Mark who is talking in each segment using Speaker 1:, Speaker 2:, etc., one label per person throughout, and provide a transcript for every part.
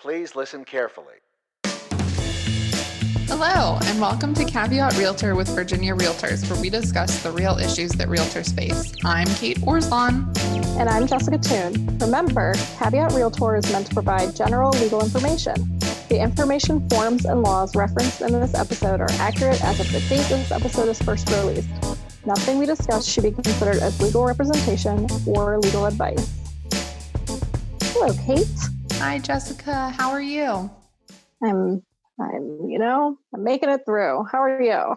Speaker 1: Please listen carefully.
Speaker 2: Hello, and welcome to Caveat Realtor with Virginia Realtors, where we discuss the real issues that realtors face. I'm Kate Orslon.
Speaker 3: And I'm Jessica Toon. Remember, Caveat Realtor is meant to provide general legal information. The information, forms, and laws referenced in this episode are accurate as of the date this episode is first released. Nothing we discuss should be considered as legal representation or legal advice. Hello, Kate.
Speaker 2: Hi, Jessica. How are you?
Speaker 3: I'm, I'm, you know, I'm making it through. How are you?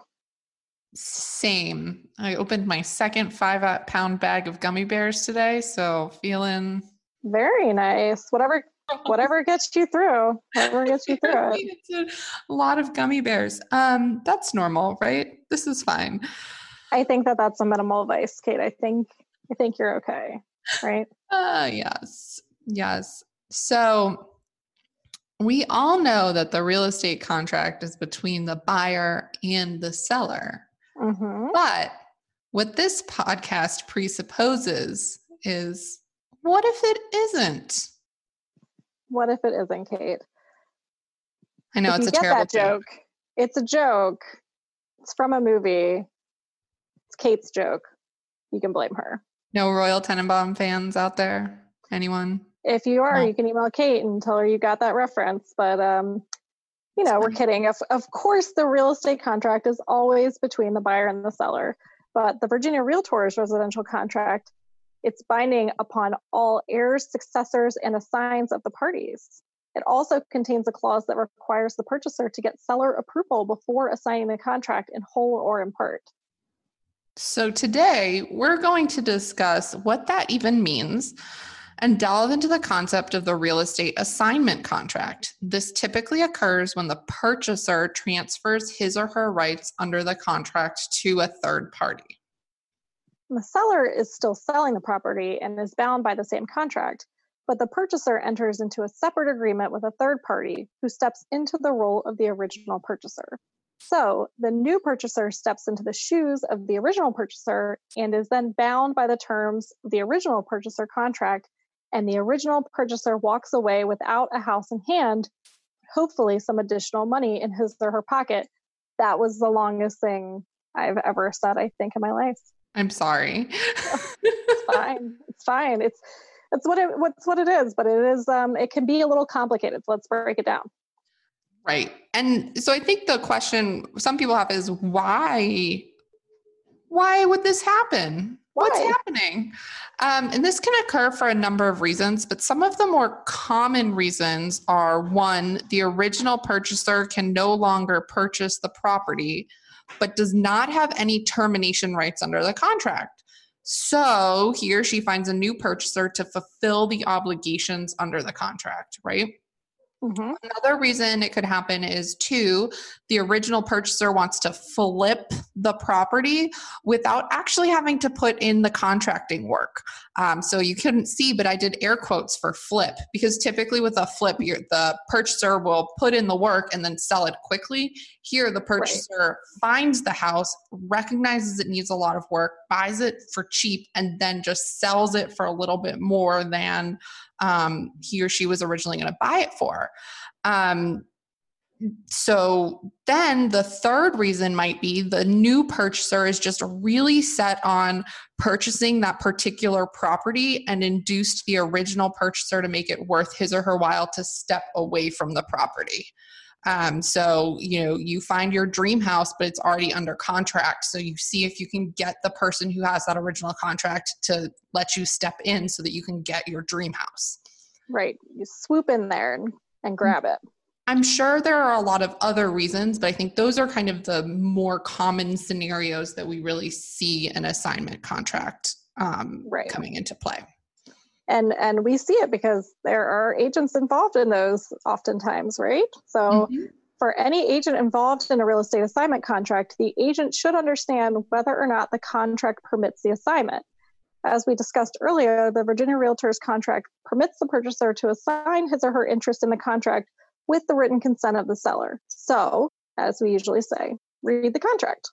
Speaker 2: Same. I opened my second five pound bag of gummy bears today, so feeling
Speaker 3: very nice. Whatever, whatever gets you through. Whatever gets you through it.
Speaker 2: a lot of gummy bears. Um, that's normal, right? This is fine.
Speaker 3: I think that that's a minimal vice, Kate. I think, I think you're okay, right?
Speaker 2: Uh, yes, yes. So we all know that the real estate contract is between the buyer and the seller.
Speaker 3: Mm-hmm.
Speaker 2: But what this podcast presupposes is what if it isn't?
Speaker 3: What if it isn't, Kate?
Speaker 2: I know
Speaker 3: if
Speaker 2: it's a terrible
Speaker 3: joke. joke. It's a joke. It's from a movie. It's Kate's joke. You can blame her.
Speaker 2: No Royal Tenenbaum fans out there? Anyone?
Speaker 3: If you are, no. you can email Kate and tell her you got that reference. But um, you know, we're kidding. Of of course, the real estate contract is always between the buyer and the seller. But the Virginia Realtors residential contract, it's binding upon all heirs, successors, and assigns of the parties. It also contains a clause that requires the purchaser to get seller approval before assigning the contract in whole or in part.
Speaker 2: So, today we're going to discuss what that even means, and delve into the concept of the real estate assignment contract. This typically occurs when the purchaser transfers his or her rights under the contract to a third party.
Speaker 3: The seller is still selling the property and is bound by the same contract, but the purchaser enters into a separate agreement with a third party who steps into the role of the original purchaser. So the new purchaser steps into the shoes of the original purchaser and is then bound by the terms of the original purchaser contract and the original purchaser walks away without a house in hand, hopefully some additional money in his or her pocket. That was the longest thing I've ever said, I think, in my life.
Speaker 2: I'm sorry.
Speaker 3: it's fine. It's fine. It's it's what it what's what it is, but it is um it can be a little complicated. So let's break it down.
Speaker 2: Right. And so I think the question some people have is why why would this happen?
Speaker 3: Why?
Speaker 2: What's happening? Um, and this can occur for a number of reasons, but some of the more common reasons are one, the original purchaser can no longer purchase the property, but does not have any termination rights under the contract. So he or she finds a new purchaser to fulfill the obligations under the contract, right?
Speaker 3: Mm-hmm.
Speaker 2: Another reason it could happen is two, the original purchaser wants to flip the property without actually having to put in the contracting work. Um, so you couldn't see, but I did air quotes for flip because typically with a flip, the purchaser will put in the work and then sell it quickly. Here, the purchaser right. finds the house, recognizes it needs a lot of work, buys it for cheap, and then just sells it for a little bit more than um, he or she was originally going to buy it for. Um, so then the third reason might be the new purchaser is just really set on purchasing that particular property and induced the original purchaser to make it worth his or her while to step away from the property. Um, so, you know, you find your dream house, but it's already under contract. So you see if you can get the person who has that original contract to let you step in so that you can get your dream house.
Speaker 3: Right. You swoop in there and, and grab it.
Speaker 2: I'm sure there are a lot of other reasons, but I think those are kind of the more common scenarios that we really see an assignment contract um,
Speaker 3: right.
Speaker 2: coming into play
Speaker 3: and and we see it because there are agents involved in those oftentimes right? So mm-hmm. for any agent involved in a real estate assignment contract the agent should understand whether or not the contract permits the assignment. As we discussed earlier the virginia realtors contract permits the purchaser to assign his or her interest in the contract with the written consent of the seller. So as we usually say read the contract.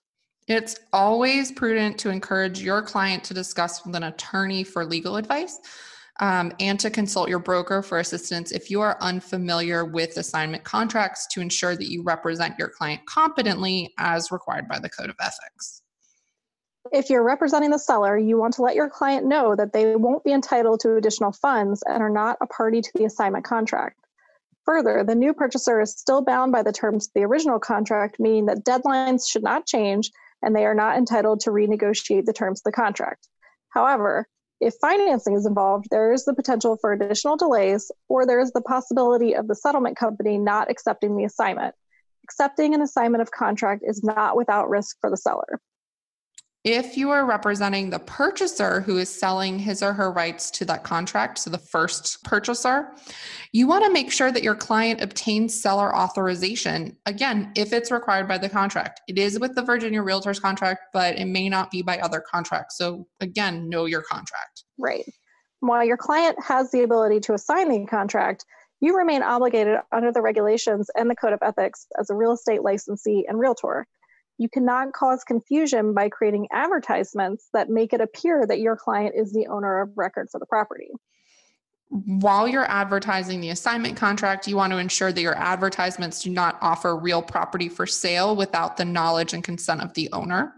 Speaker 2: It's always prudent to encourage your client to discuss with an attorney for legal advice um, and to consult your broker for assistance if you are unfamiliar with assignment contracts to ensure that you represent your client competently as required by the Code of Ethics.
Speaker 3: If you're representing the seller, you want to let your client know that they won't be entitled to additional funds and are not a party to the assignment contract. Further, the new purchaser is still bound by the terms of the original contract, meaning that deadlines should not change and they are not entitled to renegotiate the terms of the contract. However, if financing is involved, there is the potential for additional delays, or there is the possibility of the settlement company not accepting the assignment. Accepting an assignment of contract is not without risk for the seller.
Speaker 2: If you are representing the purchaser who is selling his or her rights to that contract, so the first purchaser, you want to make sure that your client obtains seller authorization. Again, if it's required by the contract, it is with the Virginia Realtors contract, but it may not be by other contracts. So, again, know your contract.
Speaker 3: Right. While your client has the ability to assign the contract, you remain obligated under the regulations and the code of ethics as a real estate licensee and realtor you cannot cause confusion by creating advertisements that make it appear that your client is the owner of record for the property.
Speaker 2: While you're advertising the assignment contract, you want to ensure that your advertisements do not offer real property for sale without the knowledge and consent of the owner.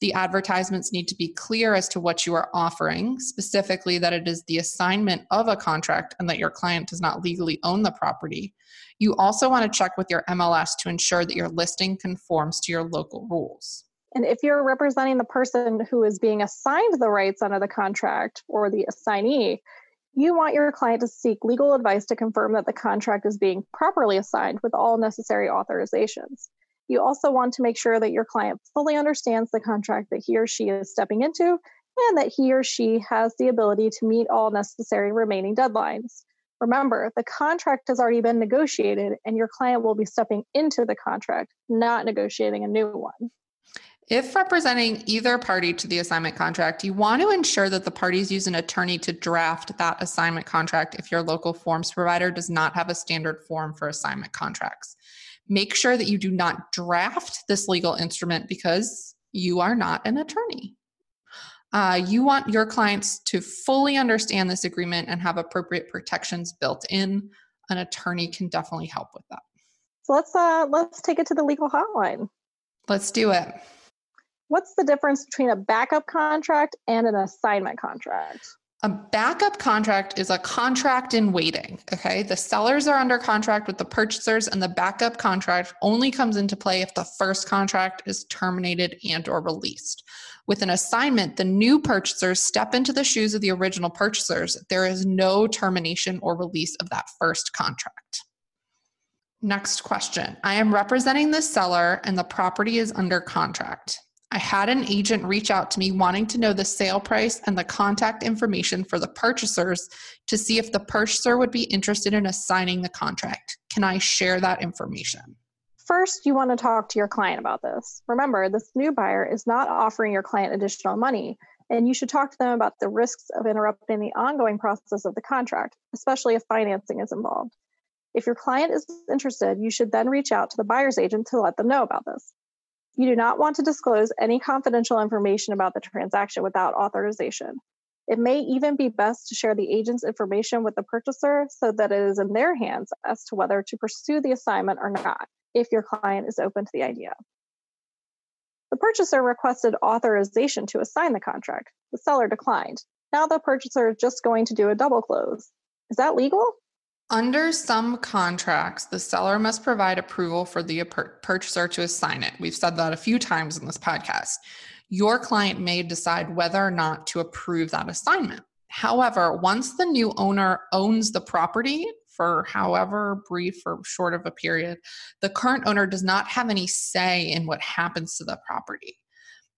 Speaker 2: The advertisements need to be clear as to what you are offering, specifically that it is the assignment of a contract and that your client does not legally own the property. You also want to check with your MLS to ensure that your listing conforms to your local rules.
Speaker 3: And if you're representing the person who is being assigned the rights under the contract or the assignee, you want your client to seek legal advice to confirm that the contract is being properly assigned with all necessary authorizations. You also want to make sure that your client fully understands the contract that he or she is stepping into and that he or she has the ability to meet all necessary remaining deadlines. Remember, the contract has already been negotiated and your client will be stepping into the contract, not negotiating a new one.
Speaker 2: If representing either party to the assignment contract, you want to ensure that the parties use an attorney to draft that assignment contract if your local forms provider does not have a standard form for assignment contracts. Make sure that you do not draft this legal instrument because you are not an attorney. Uh, you want your clients to fully understand this agreement and have appropriate protections built in. An attorney can definitely help with that.
Speaker 3: So let's uh, let's take it to the legal hotline.
Speaker 2: Let's do it.
Speaker 3: What's the difference between a backup contract and an assignment contract?
Speaker 2: A backup contract is a contract in waiting. Okay. The sellers are under contract with the purchasers, and the backup contract only comes into play if the first contract is terminated and or released. With an assignment, the new purchasers step into the shoes of the original purchasers. There is no termination or release of that first contract. Next question. I am representing the seller and the property is under contract. I had an agent reach out to me wanting to know the sale price and the contact information for the purchasers to see if the purchaser would be interested in assigning the contract. Can I share that information?
Speaker 3: First, you want to talk to your client about this. Remember, this new buyer is not offering your client additional money, and you should talk to them about the risks of interrupting the ongoing process of the contract, especially if financing is involved. If your client is interested, you should then reach out to the buyer's agent to let them know about this. You do not want to disclose any confidential information about the transaction without authorization. It may even be best to share the agent's information with the purchaser so that it is in their hands as to whether to pursue the assignment or not, if your client is open to the idea. The purchaser requested authorization to assign the contract. The seller declined. Now the purchaser is just going to do a double close. Is that legal?
Speaker 2: Under some contracts, the seller must provide approval for the purchaser to assign it. We've said that a few times in this podcast. Your client may decide whether or not to approve that assignment. However, once the new owner owns the property for however brief or short of a period, the current owner does not have any say in what happens to the property.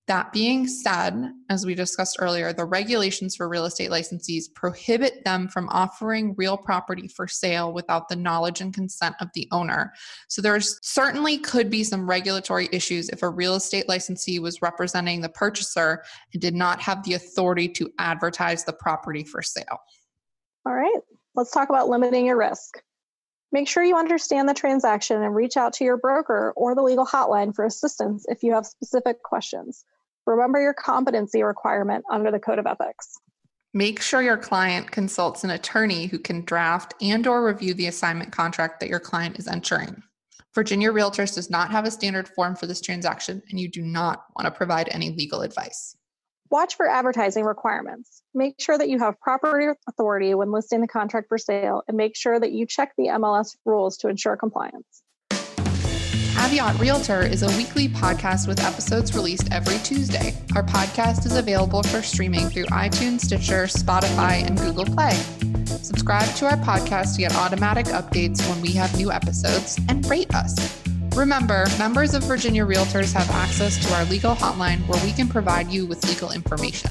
Speaker 2: That being said, as we discussed earlier, the regulations for real estate licensees prohibit them from offering real property for sale without the knowledge and consent of the owner. So there certainly could be some regulatory issues if a real estate licensee was representing the purchaser and did not have the authority to advertise the property for sale.
Speaker 3: All right, let's talk about limiting your risk. Make sure you understand the transaction and reach out to your broker or the legal hotline for assistance if you have specific questions. Remember your competency requirement under the Code of Ethics.
Speaker 2: Make sure your client consults an attorney who can draft and or review the assignment contract that your client is entering. Virginia Realtors does not have a standard form for this transaction and you do not want to provide any legal advice.
Speaker 3: Watch for advertising requirements. Make sure that you have proper authority when listing the contract for sale and make sure that you check the MLS rules to ensure compliance.
Speaker 2: Caveat Realtor is a weekly podcast with episodes released every Tuesday. Our podcast is available for streaming through iTunes, Stitcher, Spotify, and Google Play. Subscribe to our podcast to get automatic updates when we have new episodes and rate us. Remember, members of Virginia Realtors have access to our legal hotline where we can provide you with legal information.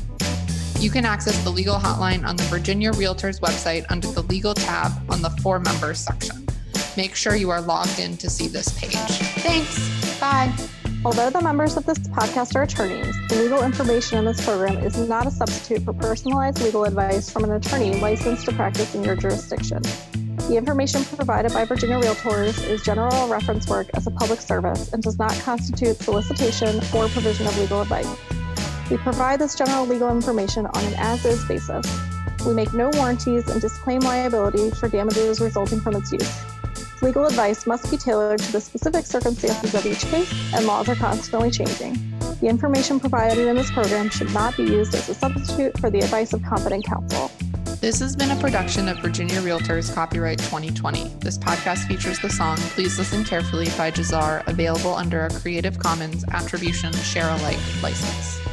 Speaker 2: You can access the legal hotline on the Virginia Realtors website under the legal tab on the for members section. Make sure you are logged in to see this page. Thanks. Bye.
Speaker 3: Although the members of this podcast are attorneys, the legal information in this program is not a substitute for personalized legal advice from an attorney licensed to practice in your jurisdiction. The information provided by Virginia Realtors is general reference work as a public service and does not constitute solicitation or provision of legal advice. We provide this general legal information on an as is basis. We make no warranties and disclaim liability for damages resulting from its use. Legal advice must be tailored to the specific circumstances of each case, and laws are constantly changing. The information provided in this program should not be used as a substitute for the advice of competent counsel.
Speaker 2: This has been a production of Virginia Realtors Copyright 2020. This podcast features the song Please Listen Carefully by Jahzzar, available under a Creative Commons Attribution Share Alike license.